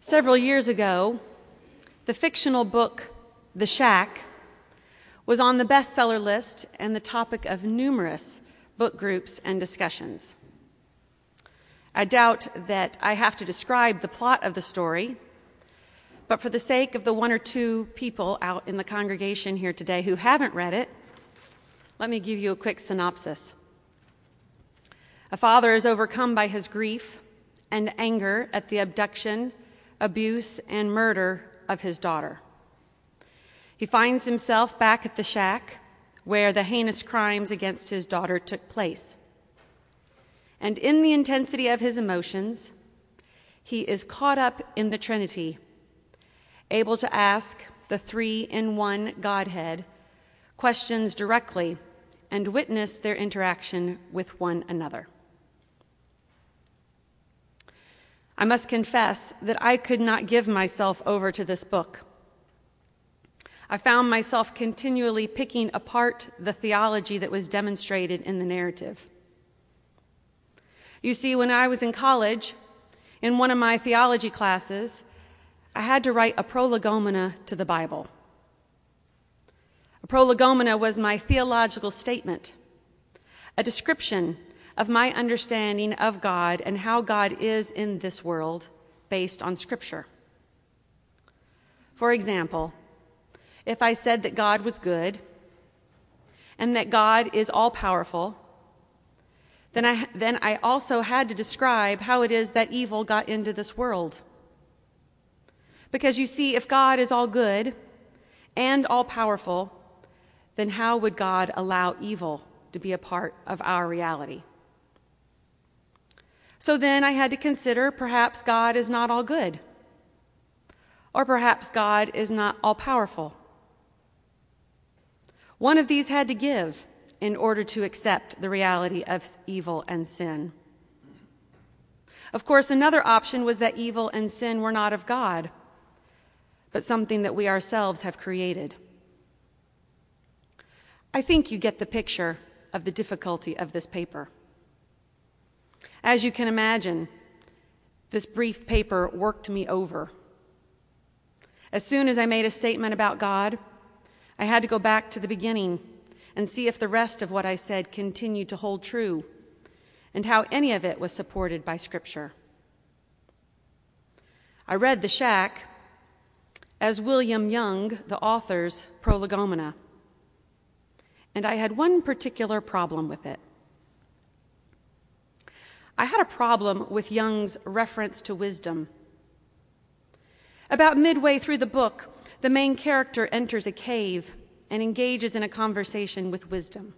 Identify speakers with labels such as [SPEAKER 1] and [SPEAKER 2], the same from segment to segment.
[SPEAKER 1] Several years ago, the fictional book The Shack was on the bestseller list and the topic of numerous book groups and discussions. I doubt that I have to describe the plot of the story, but for the sake of the one or two people out in the congregation here today who haven't read it, let me give you a quick synopsis. A father is overcome by his grief and anger at the abduction abuse, and murder of his daughter. He finds himself back at the shack where the heinous crimes against his daughter took place. And in the intensity of his emotions, he is caught up in the Trinity, able to ask the three in one Godhead questions directly and witness their interaction with one another. I must confess that I could not give myself over to this book. I found myself continually picking apart the theology that was demonstrated in the narrative. You see, when I was in college, in one of my theology classes, I had to write a prolegomena to the Bible. A prolegomena was my theological statement, a description of my understanding of God and how God is in this world based on Scripture. For example, if I said that God was good and that God is all powerful, then I, then I also had to describe how it is that evil got into this world. Because you see, if God is all good and all powerful, then how would God allow evil to be a part of our reality? So then I had to consider perhaps God is not all good, or perhaps God is not all powerful. One of these had to give in order to accept the reality of evil and sin. Of course, another option was that evil and sin were not of God, but something that we ourselves have created. I think you get the picture of the difficulty of this paper. As you can imagine, this brief paper worked me over. As soon as I made a statement about God, I had to go back to the beginning and see if the rest of what I said continued to hold true and how any of it was supported by Scripture. I read The Shack as William Young, the author's prolegomena, and I had one particular problem with it. I had a problem with Young's reference to wisdom. About midway through the book, the main character enters a cave and engages in a conversation with wisdom.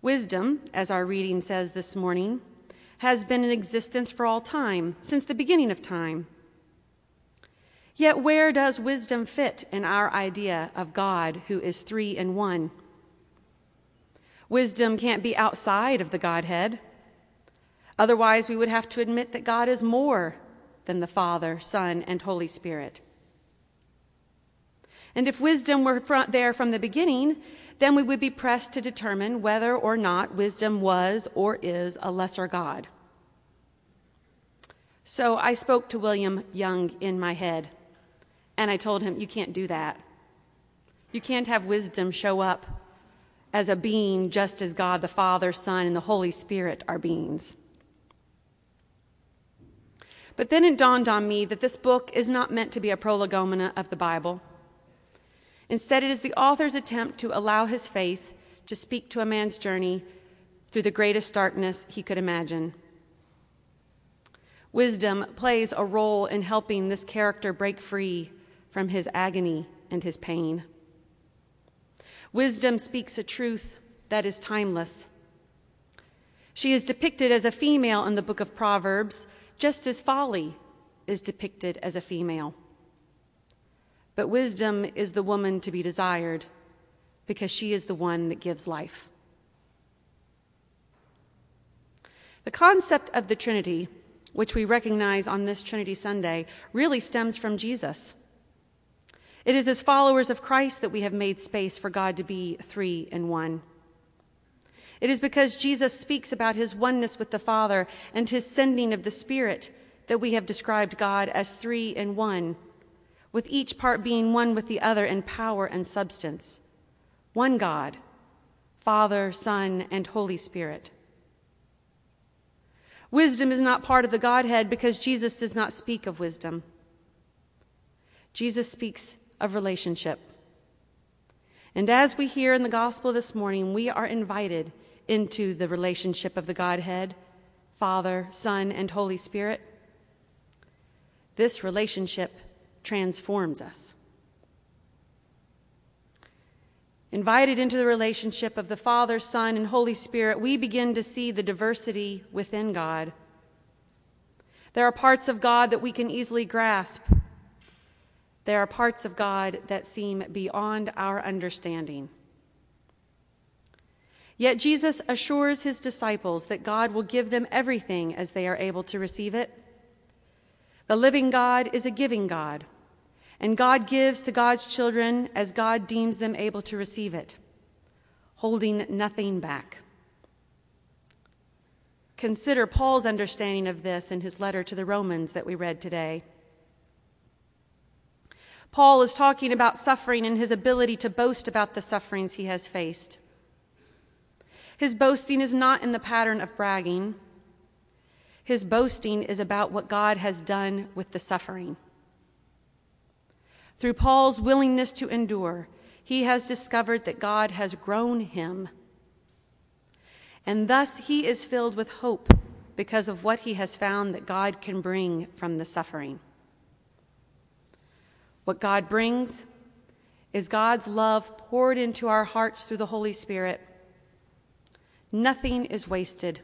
[SPEAKER 1] Wisdom, as our reading says this morning, has been in existence for all time, since the beginning of time. Yet, where does wisdom fit in our idea of God who is three in one? Wisdom can't be outside of the Godhead. Otherwise, we would have to admit that God is more than the Father, Son, and Holy Spirit. And if wisdom were there from the beginning, then we would be pressed to determine whether or not wisdom was or is a lesser God. So I spoke to William Young in my head, and I told him, You can't do that. You can't have wisdom show up as a being just as God the Father, Son, and the Holy Spirit are beings. But then it dawned on me that this book is not meant to be a prolegomena of the Bible. Instead, it is the author's attempt to allow his faith to speak to a man's journey through the greatest darkness he could imagine. Wisdom plays a role in helping this character break free from his agony and his pain. Wisdom speaks a truth that is timeless. She is depicted as a female in the book of Proverbs just as folly is depicted as a female. But wisdom is the woman to be desired because she is the one that gives life. The concept of the Trinity, which we recognize on this Trinity Sunday, really stems from Jesus. It is as followers of Christ that we have made space for God to be three in one. It is because Jesus speaks about his oneness with the Father and his sending of the Spirit that we have described God as three in one, with each part being one with the other in power and substance. One God, Father, Son, and Holy Spirit. Wisdom is not part of the Godhead because Jesus does not speak of wisdom. Jesus speaks of relationship. And as we hear in the gospel this morning, we are invited into the relationship of the Godhead, Father, Son, and Holy Spirit. This relationship transforms us. Invited into the relationship of the Father, Son, and Holy Spirit, we begin to see the diversity within God. There are parts of God that we can easily grasp. There are parts of God that seem beyond our understanding. Yet Jesus assures his disciples that God will give them everything as they are able to receive it. The living God is a giving God and God gives to God's children as God deems them able to receive it, holding nothing back. Consider Paul's understanding of this in his letter to the Romans that we read today. Paul is talking about suffering and his ability to boast about the sufferings he has faced. His boasting is not in the pattern of bragging. His boasting is about what God has done with the suffering. Through Paul's willingness to endure, he has discovered that God has grown him. And thus he is filled with hope because of what he has found that God can bring from the suffering. What God brings is God's love poured into our hearts through the Holy Spirit. Nothing is wasted.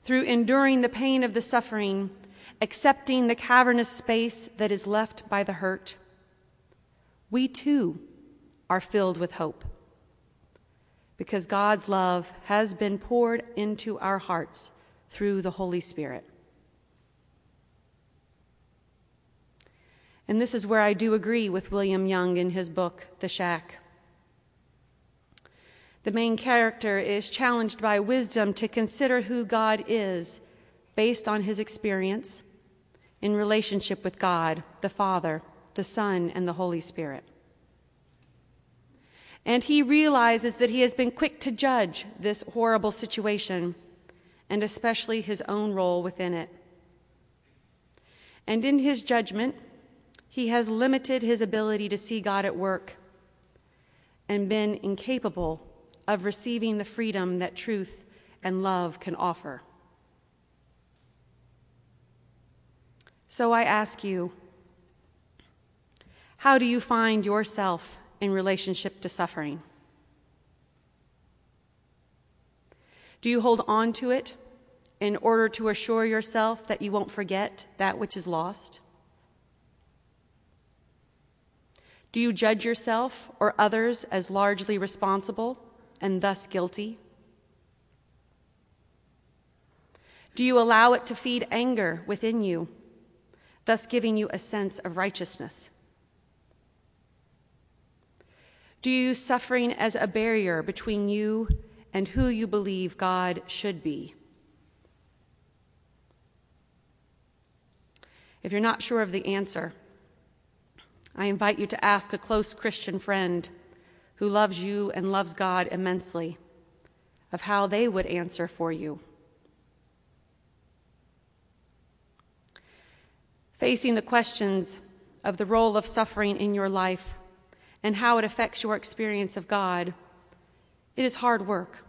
[SPEAKER 1] Through enduring the pain of the suffering, accepting the cavernous space that is left by the hurt, we too are filled with hope because God's love has been poured into our hearts through the Holy Spirit. And this is where I do agree with William Young in his book, The Shack. The main character is challenged by wisdom to consider who God is based on his experience in relationship with God, the Father, the Son, and the Holy Spirit. And he realizes that he has been quick to judge this horrible situation, and especially his own role within it. And in his judgment, he has limited his ability to see God at work and been incapable of receiving the freedom that truth and love can offer. So I ask you, how do you find yourself in relationship to suffering? Do you hold on to it in order to assure yourself that you won't forget that which is lost? Do you judge yourself or others as largely responsible and thus guilty? Do you allow it to feed anger within you thus giving you a sense of righteousness? Do you use suffering as a barrier between you and who you believe God should be? If you're not sure of the answer, I invite you to ask a close Christian friend who loves you and loves God immensely of how they would answer for you. facing the questions of the role of suffering in your life and how it affects your experience of God, it is hard work.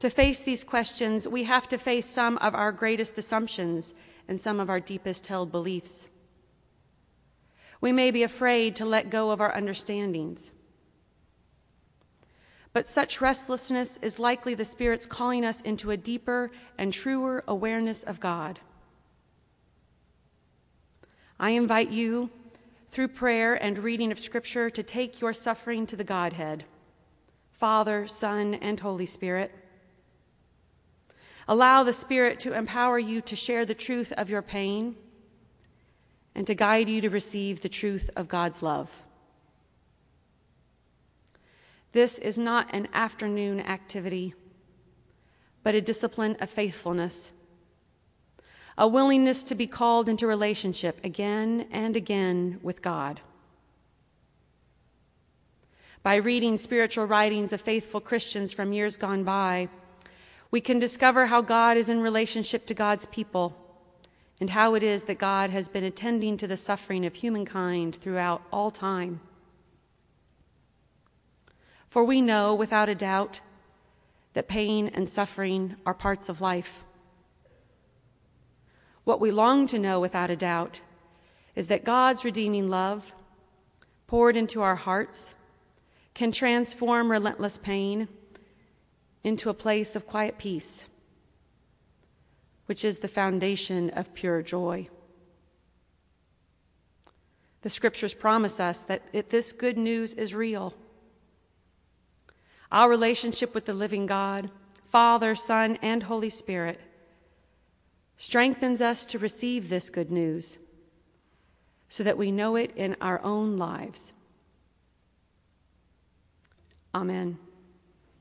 [SPEAKER 1] To face these questions, we have to face some of our greatest assumptions and some of our deepest held beliefs. We may be afraid to let go of our understandings. But such restlessness is likely the Spirit's calling us into a deeper and truer awareness of God. I invite you, through prayer and reading of Scripture, to take your suffering to the Godhead Father, Son, and Holy Spirit. Allow the Spirit to empower you to share the truth of your pain and to guide you to receive the truth of God's love. This is not an afternoon activity, but a discipline of faithfulness a willingness to be called into relationship again and again with God. By reading spiritual writings of faithful Christians from years gone by, we can discover how God is in relationship to God's people and how it is that God has been attending to the suffering of humankind throughout all time. For we know without a doubt that pain and suffering are parts of life. What we long to know without a doubt is that God's redeeming love, poured into our hearts, can transform relentless pain into a place of quiet peace, which is the foundation of pure joy. The scriptures promise us that this good news is real. Our relationship with the living God, Father, Son, and Holy Spirit strengthens us to receive this good news so that we know it in our own lives. Amen.